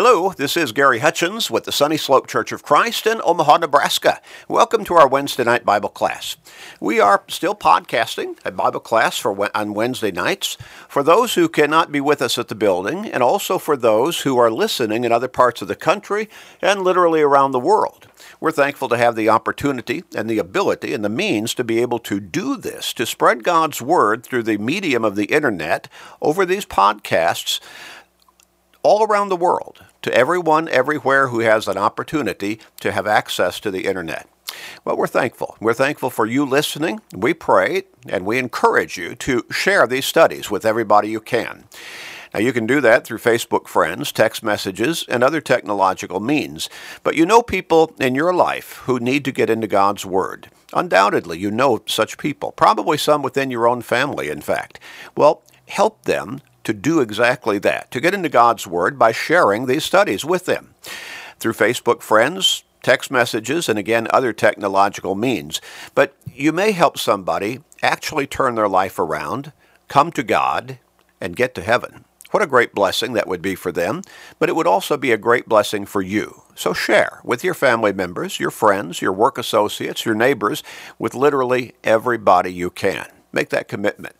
Hello, this is Gary Hutchins with the Sunny Slope Church of Christ in Omaha, Nebraska. Welcome to our Wednesday night Bible class. We are still podcasting a Bible class for on Wednesday nights for those who cannot be with us at the building and also for those who are listening in other parts of the country and literally around the world. We're thankful to have the opportunity and the ability and the means to be able to do this, to spread God's word through the medium of the internet over these podcasts all around the world to everyone everywhere who has an opportunity to have access to the internet. Well, we're thankful. We're thankful for you listening. We pray and we encourage you to share these studies with everybody you can. Now, you can do that through Facebook friends, text messages, and other technological means. But you know people in your life who need to get into God's Word. Undoubtedly, you know such people, probably some within your own family, in fact. Well, help them to do exactly that, to get into God's Word by sharing these studies with them through Facebook friends, text messages, and again, other technological means. But you may help somebody actually turn their life around, come to God, and get to heaven. What a great blessing that would be for them, but it would also be a great blessing for you. So share with your family members, your friends, your work associates, your neighbors, with literally everybody you can. Make that commitment.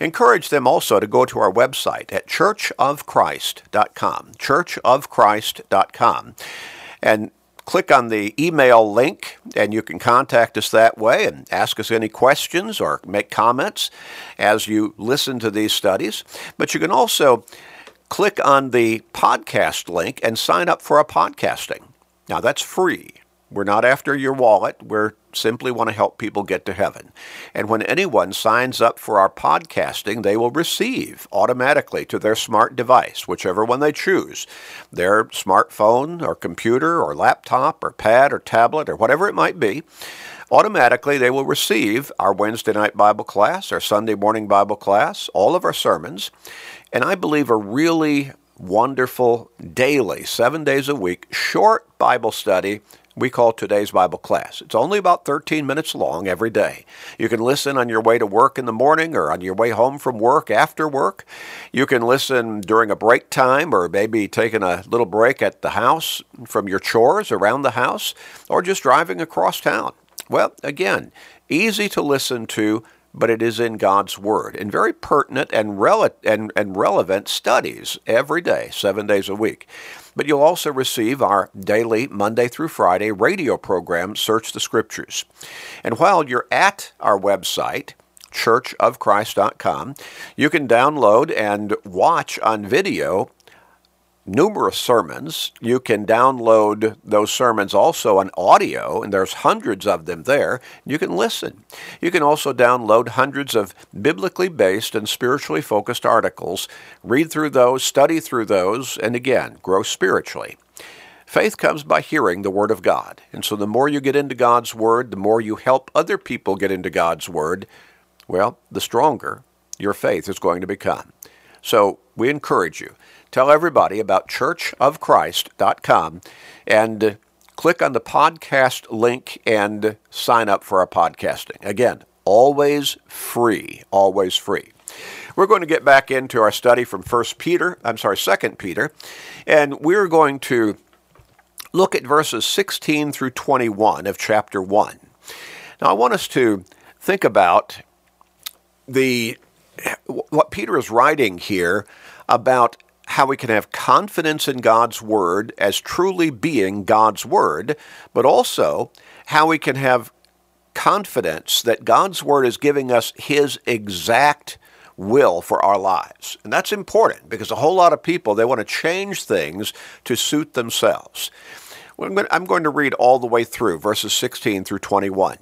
Encourage them also to go to our website at churchofchrist.com, churchofchrist.com, and click on the email link, and you can contact us that way and ask us any questions or make comments as you listen to these studies. But you can also click on the podcast link and sign up for our podcasting. Now, that's free. We're not after your wallet. We're simply want to help people get to heaven. And when anyone signs up for our podcasting, they will receive automatically to their smart device, whichever one they choose, their smartphone or computer or laptop or pad or tablet or whatever it might be. Automatically, they will receive our Wednesday night Bible class, our Sunday morning Bible class, all of our sermons, and I believe a really wonderful daily, seven days a week, short Bible study we call today's Bible class. It's only about 13 minutes long every day. You can listen on your way to work in the morning or on your way home from work after work. You can listen during a break time or maybe taking a little break at the house from your chores around the house or just driving across town. Well, again, easy to listen to but it is in God's Word and very pertinent and, rele- and, and relevant studies every day, seven days a week. But you'll also receive our daily Monday through Friday radio program, Search the Scriptures. And while you're at our website, churchofchrist.com, you can download and watch on video numerous sermons. You can download those sermons also on audio, and there's hundreds of them there. You can listen. You can also download hundreds of biblically based and spiritually focused articles, read through those, study through those, and again, grow spiritually. Faith comes by hearing the Word of God. And so the more you get into God's Word, the more you help other people get into God's Word, well, the stronger your faith is going to become. So we encourage you tell everybody about churchofchrist.com and uh, click on the podcast link and sign up for our podcasting. Again, always free, always free. We're going to get back into our study from 1 Peter, I'm sorry, 2 Peter, and we're going to look at verses 16 through 21 of chapter 1. Now, I want us to think about the what Peter is writing here about how we can have confidence in God's Word as truly being God's Word, but also how we can have confidence that God's Word is giving us His exact will for our lives. And that's important because a whole lot of people, they want to change things to suit themselves. I'm going to read all the way through verses 16 through 21.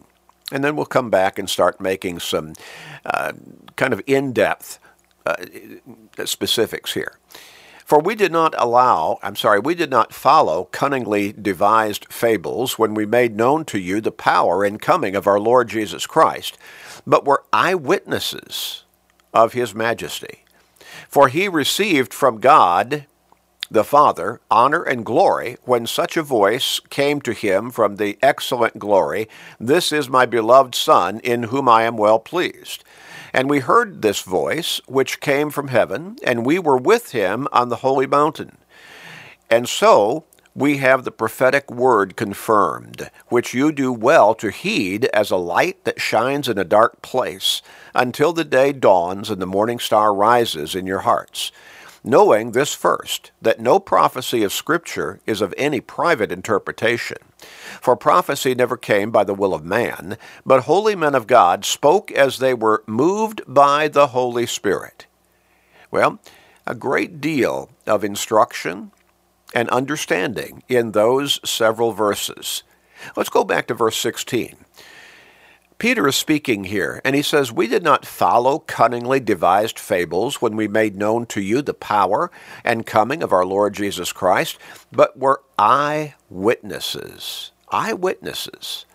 And then we'll come back and start making some uh, kind of in depth uh, specifics here. For we did not allow, I'm sorry, we did not follow cunningly devised fables when we made known to you the power and coming of our Lord Jesus Christ, but were eyewitnesses of his majesty. For he received from God the Father honor and glory when such a voice came to him from the excellent glory This is my beloved Son, in whom I am well pleased. And we heard this voice, which came from heaven, and we were with him on the holy mountain. And so we have the prophetic word confirmed, which you do well to heed as a light that shines in a dark place until the day dawns and the morning star rises in your hearts. Knowing this first, that no prophecy of Scripture is of any private interpretation. For prophecy never came by the will of man, but holy men of God spoke as they were moved by the Holy Spirit. Well, a great deal of instruction and understanding in those several verses. Let's go back to verse 16. Peter is speaking here, and he says, We did not follow cunningly devised fables when we made known to you the power and coming of our Lord Jesus Christ, but were eyewitnesses. Eyewitnesses.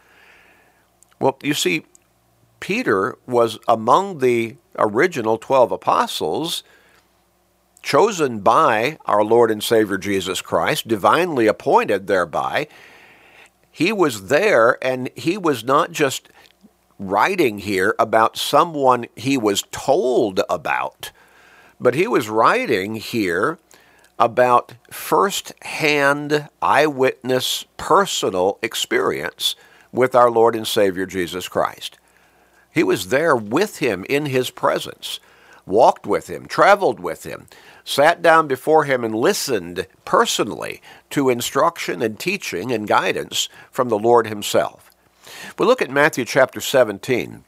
Well, you see, Peter was among the original 12 apostles chosen by our Lord and Savior Jesus Christ, divinely appointed thereby. He was there, and he was not just writing here about someone he was told about, but he was writing here about first hand eyewitness personal experience with our Lord and Savior Jesus Christ. He was there with him in his presence, walked with him, traveled with him, sat down before him and listened personally to instruction and teaching and guidance from the Lord himself. We look at Matthew chapter 17,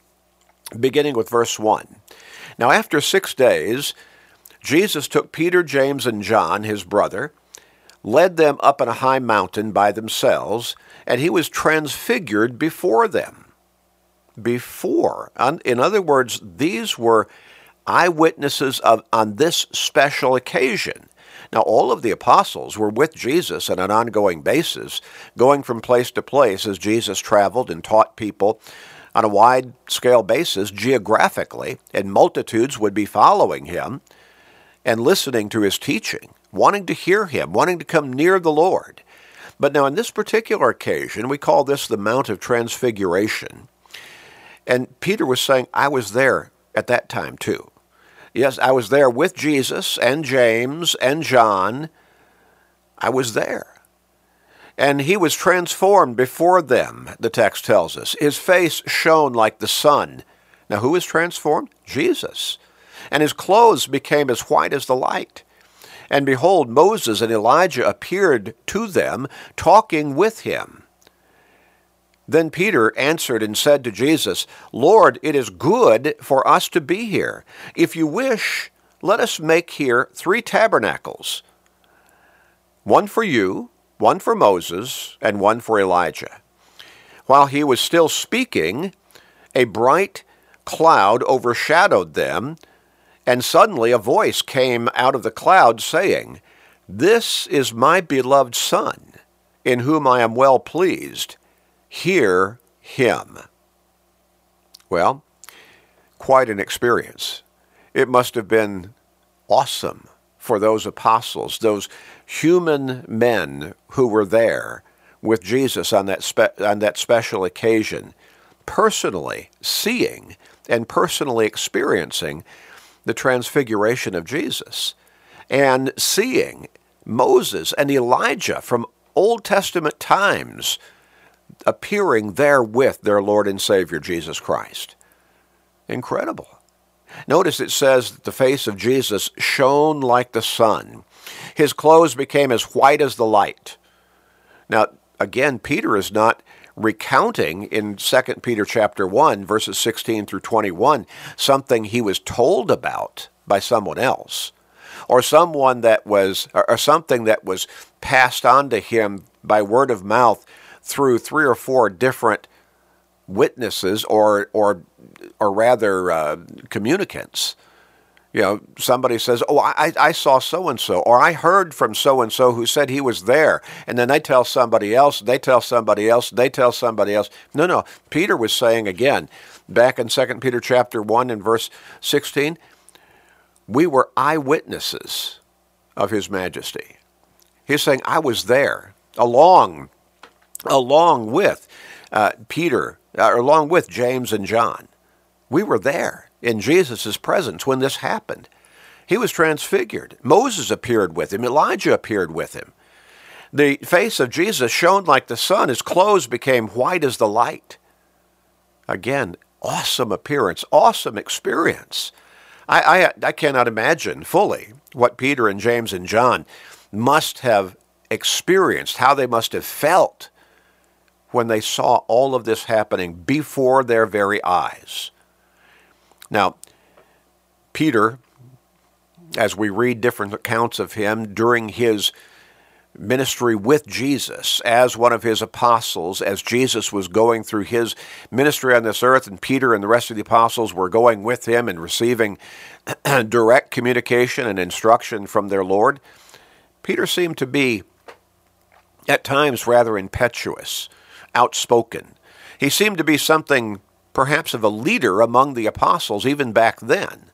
beginning with verse 1. Now, after six days, Jesus took Peter, James, and John, his brother, led them up on a high mountain by themselves, and he was transfigured before them. Before. In other words, these were eyewitnesses of, on this special occasion. Now, all of the apostles were with Jesus on an ongoing basis, going from place to place as Jesus traveled and taught people on a wide scale basis geographically, and multitudes would be following him and listening to his teaching, wanting to hear him, wanting to come near the Lord. But now, on this particular occasion, we call this the Mount of Transfiguration. And Peter was saying, I was there at that time too. Yes, I was there with Jesus and James and John. I was there. And he was transformed before them, the text tells us. His face shone like the sun. Now, who was transformed? Jesus. And his clothes became as white as the light. And behold, Moses and Elijah appeared to them, talking with him. Then Peter answered and said to Jesus, Lord, it is good for us to be here. If you wish, let us make here three tabernacles one for you, one for Moses, and one for Elijah. While he was still speaking, a bright cloud overshadowed them, and suddenly a voice came out of the cloud saying, This is my beloved Son, in whom I am well pleased hear him. Well, quite an experience. It must have been awesome for those apostles, those human men who were there with Jesus on that, spe- on that special occasion, personally seeing and personally experiencing the transfiguration of Jesus and seeing Moses and Elijah from Old Testament times appearing there with their Lord and Savior Jesus Christ. Incredible. Notice it says that the face of Jesus shone like the sun. His clothes became as white as the light. Now, again, Peter is not recounting in 2 Peter chapter 1 verses 16 through 21 something he was told about by someone else or someone that was or something that was passed on to him by word of mouth through three or four different witnesses or or or rather uh, communicants. You know, somebody says, "Oh, I, I saw so and so," or "I heard from so and so who said he was there," and then they tell somebody else, they tell somebody else, they tell somebody else. No, no. Peter was saying again, back in Second Peter chapter one and verse sixteen, we were eyewitnesses of His Majesty. He's saying, "I was there, along along with uh, Peter, uh, along with James and John. We were there in Jesus' presence when this happened. He was transfigured. Moses appeared with him, Elijah appeared with him. The face of Jesus shone like the sun. His clothes became white as the light. Again, awesome appearance, awesome experience. I, I, I cannot imagine fully what Peter and James and John must have experienced, how they must have felt when they saw all of this happening before their very eyes. Now, Peter, as we read different accounts of him during his ministry with Jesus as one of his apostles, as Jesus was going through his ministry on this earth, and Peter and the rest of the apostles were going with him and receiving direct communication and instruction from their Lord. Peter seemed to be at times rather impetuous, outspoken. He seemed to be something perhaps of a leader among the apostles even back then.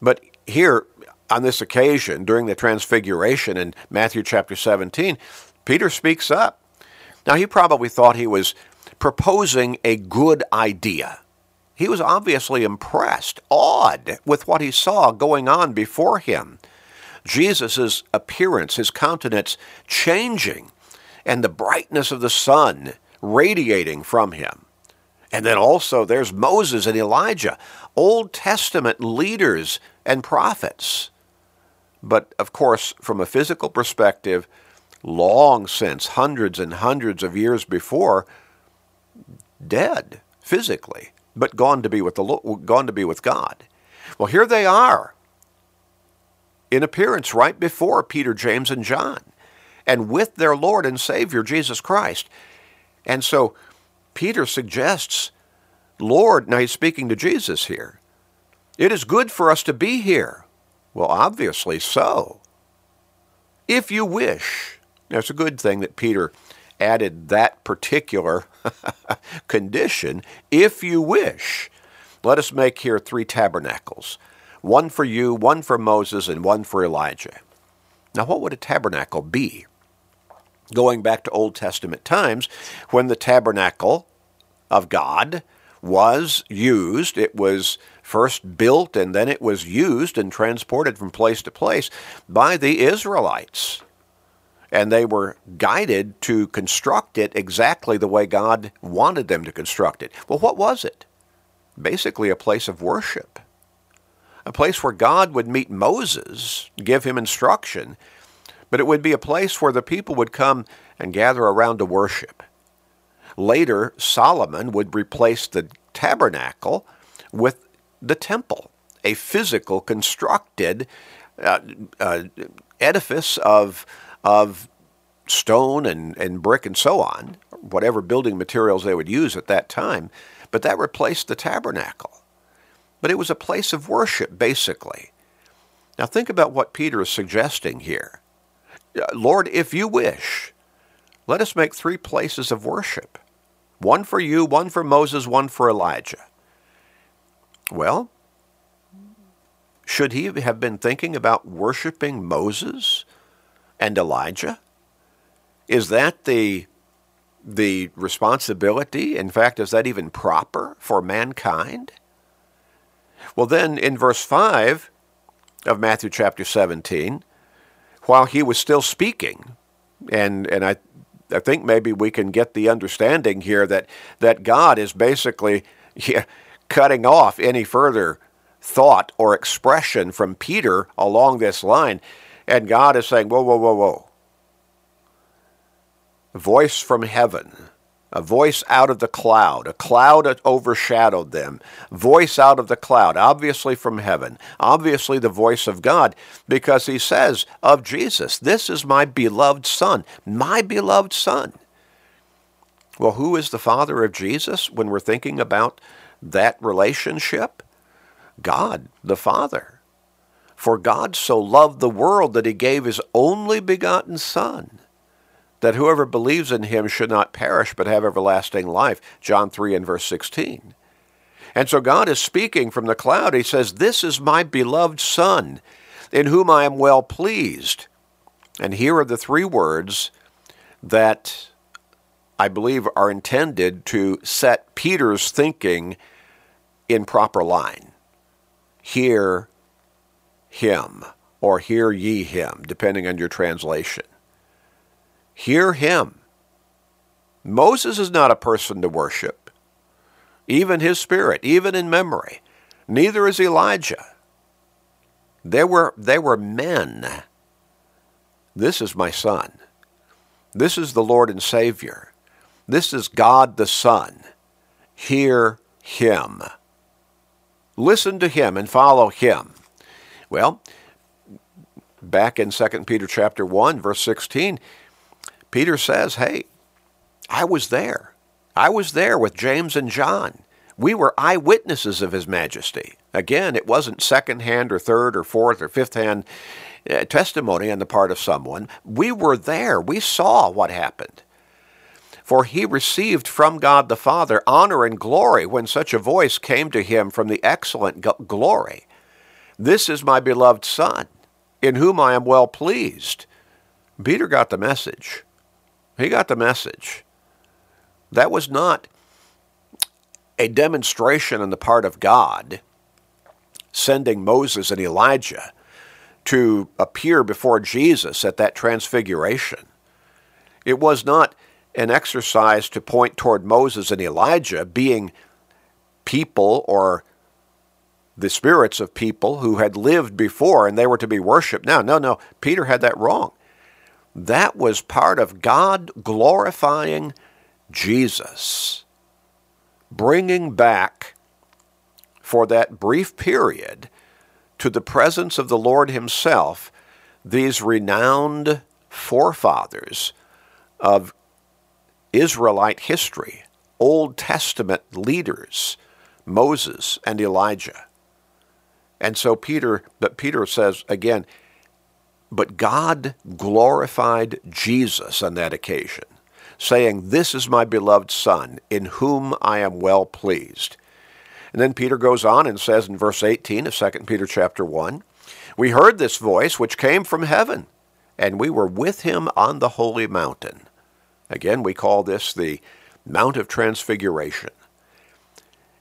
But here, on this occasion, during the transfiguration in Matthew chapter 17, Peter speaks up. Now, he probably thought he was proposing a good idea. He was obviously impressed, awed with what he saw going on before him. Jesus' appearance, his countenance changing, and the brightness of the sun radiating from him. And then also there's Moses and Elijah, Old Testament leaders and prophets. But of course, from a physical perspective, long since, hundreds and hundreds of years before, dead physically, but gone to be with the gone to be with God. Well, here they are in appearance right before Peter, James, and John, and with their Lord and Savior, Jesus Christ. And so Peter suggests, Lord, now he's speaking to Jesus here, it is good for us to be here. Well, obviously so. If you wish. Now, it's a good thing that Peter added that particular condition. If you wish, let us make here three tabernacles one for you, one for Moses, and one for Elijah. Now, what would a tabernacle be? Going back to Old Testament times, when the tabernacle of God was used, it was first built and then it was used and transported from place to place by the Israelites. And they were guided to construct it exactly the way God wanted them to construct it. Well, what was it? Basically, a place of worship a place where God would meet Moses, give him instruction, but it would be a place where the people would come and gather around to worship. Later, Solomon would replace the tabernacle with the temple, a physical constructed uh, uh, edifice of, of stone and, and brick and so on, whatever building materials they would use at that time, but that replaced the tabernacle but it was a place of worship, basically. Now, think about what Peter is suggesting here. Lord, if you wish, let us make three places of worship one for you, one for Moses, one for Elijah. Well, should he have been thinking about worshiping Moses and Elijah? Is that the the responsibility? In fact, is that even proper for mankind? Well, then in verse 5 of Matthew chapter 17, while he was still speaking, and, and I, I think maybe we can get the understanding here that, that God is basically yeah, cutting off any further thought or expression from Peter along this line. And God is saying, Whoa, whoa, whoa, whoa. Voice from heaven a voice out of the cloud. A cloud overshadowed them. Voice out of the cloud, obviously from heaven, obviously the voice of God, because he says of Jesus, This is my beloved Son, my beloved Son. Well, who is the Father of Jesus when we're thinking about that relationship? God, the Father. For God so loved the world that he gave his only begotten Son that whoever believes in him should not perish but have everlasting life. John 3 and verse 16. And so God is speaking from the cloud. He says, This is my beloved Son, in whom I am well pleased. And here are the three words that I believe are intended to set Peter's thinking in proper line. Hear him, or hear ye him, depending on your translation. Hear him. Moses is not a person to worship, even his spirit, even in memory. Neither is Elijah. They were, they were men. This is my son. This is the Lord and Savior. This is God the Son. Hear him. Listen to him and follow him. Well, back in 2 Peter chapter 1 verse 16, Peter says, "Hey, I was there. I was there with James and John. We were eyewitnesses of his majesty." Again, it wasn't second-hand or third or fourth or fifth-hand uh, testimony on the part of someone. We were there. We saw what happened. For he received from God the Father honor and glory when such a voice came to him from the excellent glory. This is my beloved Son, in whom I am well pleased. Peter got the message. He got the message. That was not a demonstration on the part of God sending Moses and Elijah to appear before Jesus at that transfiguration. It was not an exercise to point toward Moses and Elijah being people or the spirits of people who had lived before and they were to be worshiped now. No, no, Peter had that wrong. That was part of God glorifying Jesus, bringing back for that brief period to the presence of the Lord Himself these renowned forefathers of Israelite history, Old Testament leaders, Moses and Elijah. And so Peter, but Peter says again, but God glorified Jesus on that occasion, saying, This is my beloved Son, in whom I am well pleased. And then Peter goes on and says in verse 18 of 2 Peter chapter 1, We heard this voice which came from heaven, and we were with him on the holy mountain. Again, we call this the Mount of Transfiguration.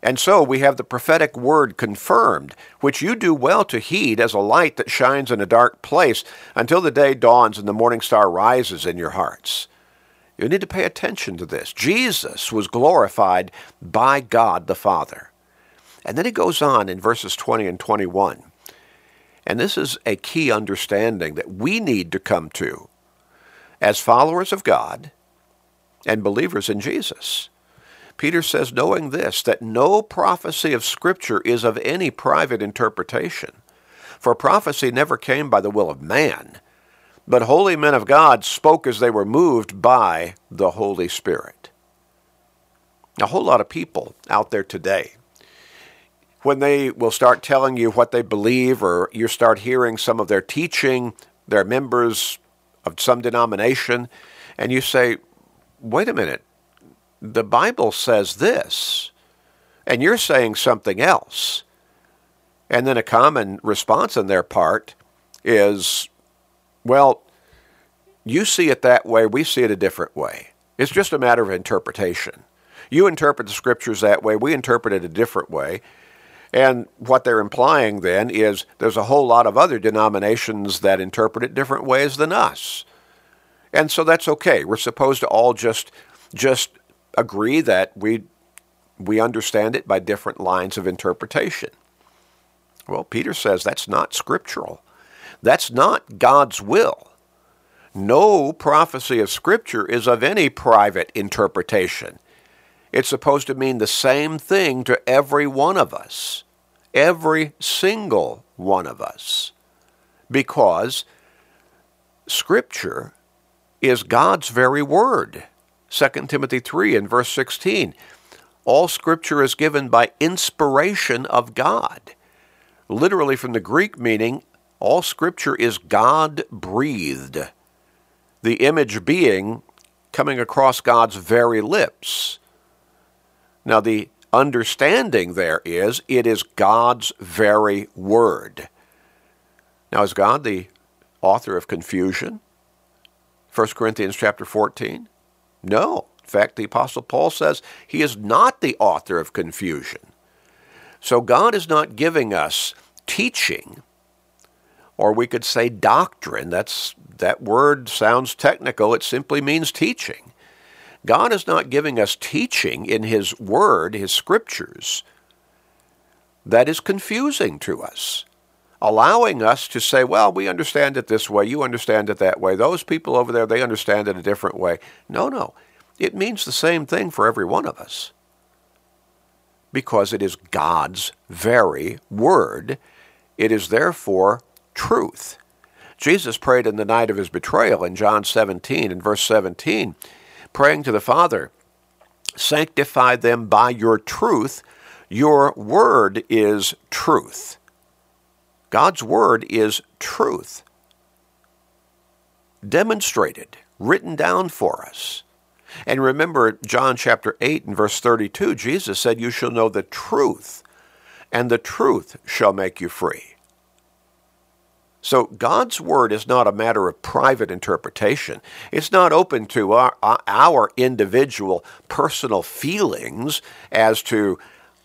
And so we have the prophetic word confirmed, which you do well to heed as a light that shines in a dark place until the day dawns and the morning star rises in your hearts. You need to pay attention to this. Jesus was glorified by God the Father. And then he goes on in verses 20 and 21. And this is a key understanding that we need to come to as followers of God and believers in Jesus. Peter says, knowing this, that no prophecy of Scripture is of any private interpretation. For prophecy never came by the will of man, but holy men of God spoke as they were moved by the Holy Spirit. A whole lot of people out there today, when they will start telling you what they believe, or you start hearing some of their teaching, they're members of some denomination, and you say, wait a minute, the Bible says this, and you're saying something else. And then a common response on their part is, well, you see it that way, we see it a different way. It's just a matter of interpretation. You interpret the scriptures that way, we interpret it a different way. And what they're implying then is there's a whole lot of other denominations that interpret it different ways than us. And so that's okay. We're supposed to all just just agree that we we understand it by different lines of interpretation. Well, Peter says that's not scriptural. That's not God's will. No prophecy of Scripture is of any private interpretation. It's supposed to mean the same thing to every one of us, every single one of us, because Scripture is God's very word. 2 Timothy 3 and verse 16. All scripture is given by inspiration of God. Literally from the Greek meaning, all scripture is God breathed. The image being coming across God's very lips. Now, the understanding there is it is God's very word. Now, is God the author of confusion? 1 Corinthians chapter 14? No. In fact, the Apostle Paul says he is not the author of confusion. So God is not giving us teaching or we could say doctrine. That's that word sounds technical. It simply means teaching. God is not giving us teaching in his word, his scriptures that is confusing to us allowing us to say, well, we understand it this way, you understand it that way, those people over there, they understand it a different way. No, no. It means the same thing for every one of us because it is God's very word. It is therefore truth. Jesus prayed in the night of his betrayal in John 17, in verse 17, praying to the Father, Sanctify them by your truth. Your word is truth. God's Word is truth, demonstrated, written down for us. And remember John chapter 8 and verse 32, Jesus said, You shall know the truth, and the truth shall make you free. So God's Word is not a matter of private interpretation. It's not open to our, our individual personal feelings as to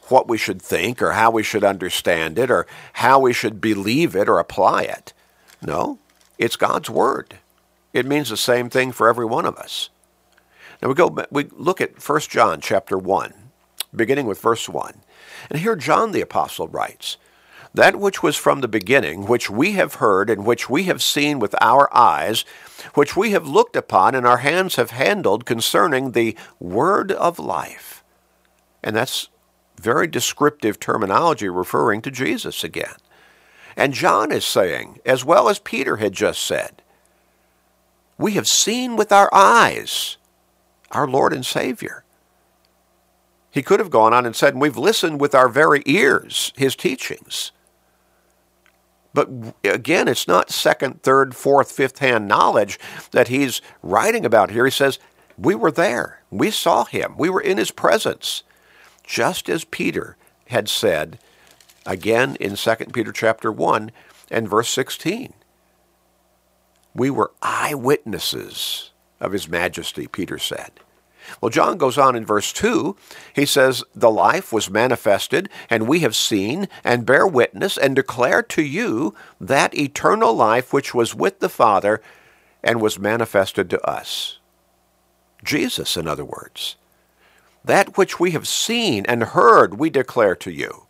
what we should think or how we should understand it or how we should believe it or apply it. No, it's God's Word. It means the same thing for every one of us. Now we go we look at 1 John chapter 1, beginning with verse 1. And here John the apostle writes, that which was from the beginning, which we have heard and which we have seen with our eyes, which we have looked upon and our hands have handled concerning the word of life. And that's very descriptive terminology referring to Jesus again. And John is saying, as well as Peter had just said, we have seen with our eyes our Lord and Savior. He could have gone on and said, We've listened with our very ears his teachings. But again, it's not second, third, fourth, fifth hand knowledge that he's writing about here. He says, We were there. We saw him. We were in his presence just as Peter had said again in 2 Peter chapter 1 and verse 16. We were eyewitnesses of his majesty, Peter said. Well, John goes on in verse 2. He says, The life was manifested, and we have seen, and bear witness, and declare to you that eternal life which was with the Father and was manifested to us. Jesus, in other words. That which we have seen and heard we declare to you,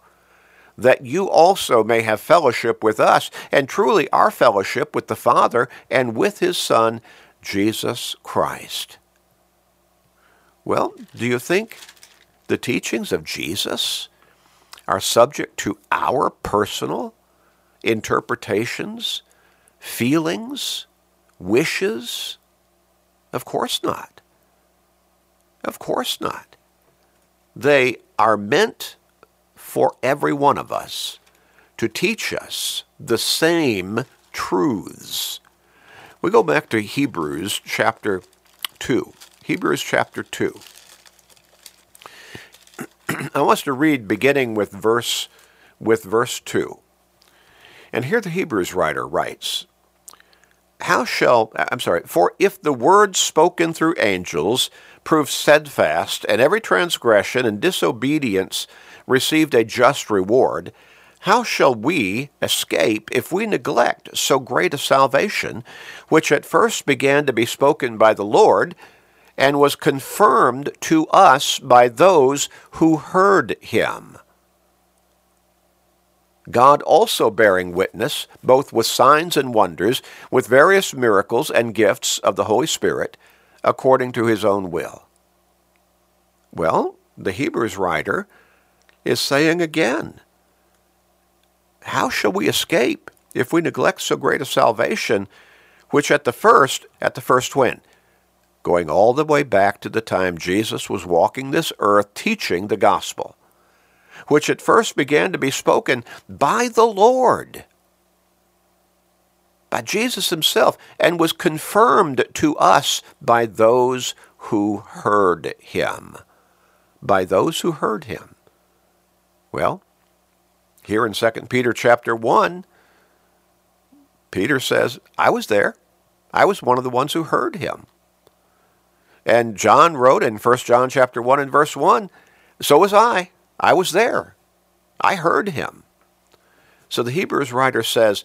that you also may have fellowship with us, and truly our fellowship with the Father and with his Son, Jesus Christ. Well, do you think the teachings of Jesus are subject to our personal interpretations, feelings, wishes? Of course not. Of course not. They are meant for every one of us to teach us the same truths. We go back to Hebrews chapter 2. Hebrews chapter 2. I want us to read beginning with verse with verse 2. And here the Hebrews writer writes, How shall I'm sorry, for if the word spoken through angels proved steadfast, and every transgression and disobedience received a just reward, how shall we escape if we neglect so great a salvation, which at first began to be spoken by the Lord, and was confirmed to us by those who heard him? God also bearing witness, both with signs and wonders, with various miracles and gifts of the Holy Spirit, according to his own will. Well, the Hebrews writer is saying again, how shall we escape if we neglect so great a salvation, which at the first, at the first when? Going all the way back to the time Jesus was walking this earth teaching the gospel, which at first began to be spoken by the Lord Jesus himself and was confirmed to us by those who heard him. By those who heard him. Well, here in 2 Peter chapter 1, Peter says, I was there. I was one of the ones who heard him. And John wrote in 1 John chapter 1 and verse 1, so was I. I was there. I heard him. So the Hebrews writer says,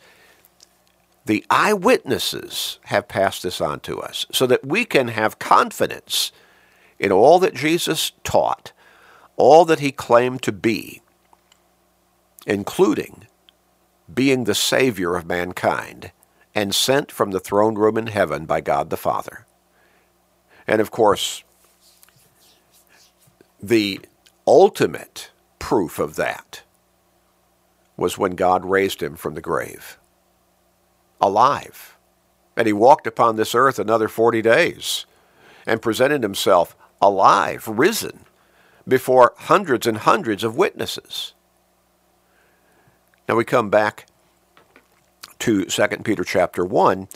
the eyewitnesses have passed this on to us so that we can have confidence in all that Jesus taught, all that he claimed to be, including being the Savior of mankind and sent from the throne room in heaven by God the Father. And of course, the ultimate proof of that was when God raised him from the grave, alive. And he walked upon this earth another 40 days and presented himself alive, risen, before hundreds and hundreds of witnesses. Now we come back to 2 Peter chapter 1,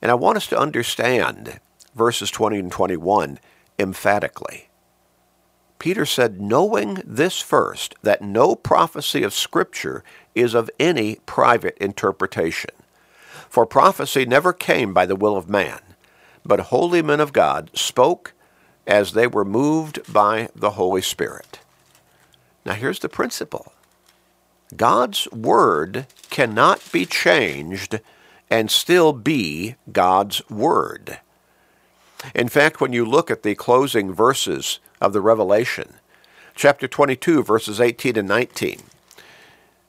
and I want us to understand verses 20 and 21 emphatically. Peter said, knowing this first, that no prophecy of Scripture is of any private interpretation. For prophecy never came by the will of man, but holy men of God spoke as they were moved by the Holy Spirit. Now here's the principle God's Word cannot be changed and still be God's Word. In fact, when you look at the closing verses of the Revelation, chapter 22, verses 18 and 19,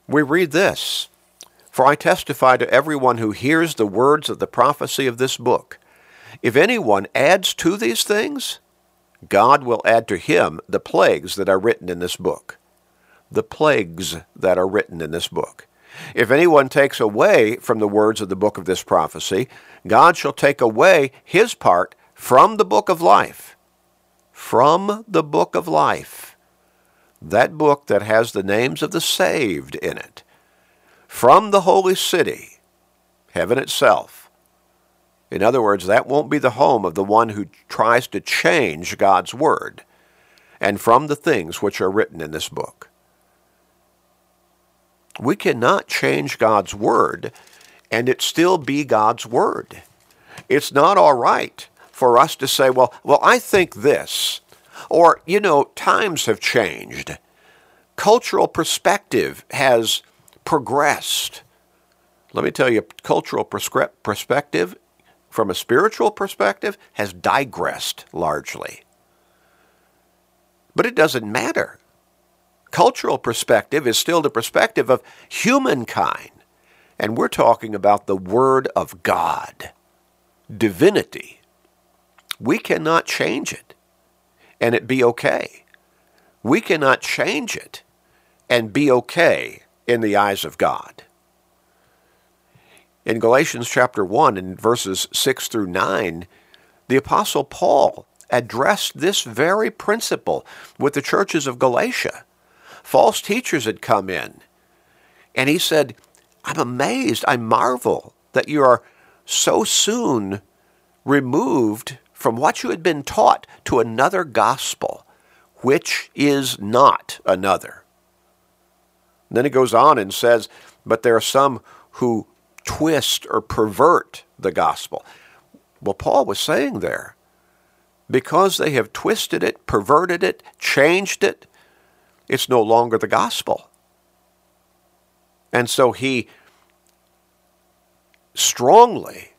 we read this For I testify to everyone who hears the words of the prophecy of this book. If anyone adds to these things, God will add to him the plagues that are written in this book. The plagues that are written in this book. If anyone takes away from the words of the book of this prophecy, God shall take away his part from the book of life. From the book of life. That book that has the names of the saved in it. From the holy city, heaven itself. In other words, that won't be the home of the one who tries to change God's word, and from the things which are written in this book. We cannot change God's word and it still be God's word. It's not all right for us to say, well, well, I think this. Or, you know, times have changed. Cultural perspective has progressed. Let me tell you, cultural perspective, from a spiritual perspective, has digressed largely. But it doesn't matter cultural perspective is still the perspective of humankind. And we're talking about the Word of God, divinity. We cannot change it and it be okay. We cannot change it and be okay in the eyes of God. In Galatians chapter 1 and verses 6 through 9, the Apostle Paul addressed this very principle with the churches of Galatia false teachers had come in. And he said, I'm amazed, I marvel that you are so soon removed from what you had been taught to another gospel, which is not another. Then he goes on and says, But there are some who twist or pervert the gospel. Well, Paul was saying there, because they have twisted it, perverted it, changed it, it's no longer the gospel. And so he strongly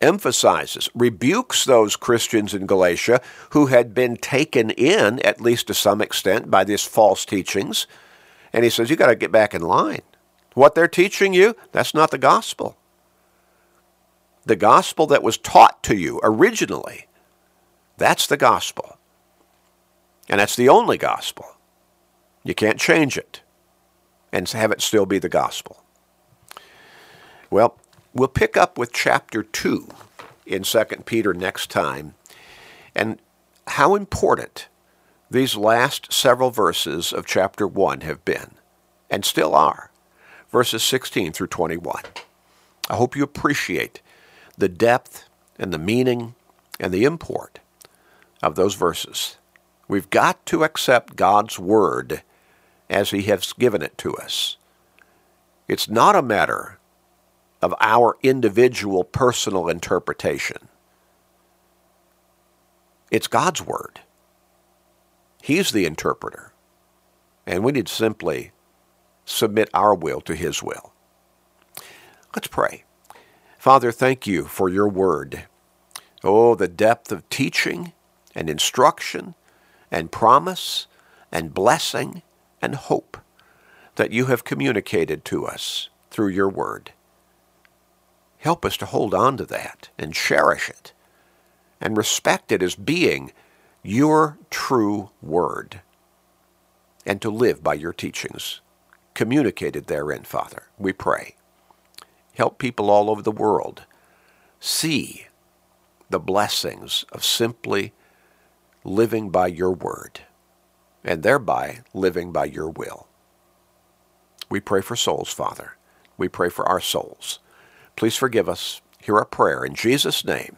emphasizes, rebukes those Christians in Galatia who had been taken in, at least to some extent, by these false teachings. And he says, you got to get back in line. What they're teaching you, that's not the gospel. The gospel that was taught to you originally, that's the gospel. And that's the only gospel. You can't change it and have it still be the gospel. Well, we'll pick up with chapter 2 in 2 Peter next time and how important these last several verses of chapter 1 have been and still are, verses 16 through 21. I hope you appreciate the depth and the meaning and the import of those verses. We've got to accept God's word as He has given it to us. It's not a matter of our individual personal interpretation. It's God's Word. He's the interpreter. And we need simply submit our will to His will. Let's pray. Father, thank you for your word. Oh, the depth of teaching and instruction and promise and blessing and hope that you have communicated to us through your word. Help us to hold on to that and cherish it and respect it as being your true word and to live by your teachings communicated therein, Father. We pray. Help people all over the world see the blessings of simply living by your word and thereby living by your will. We pray for souls, Father. We pray for our souls. Please forgive us. Hear our prayer in Jesus' name.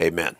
Amen.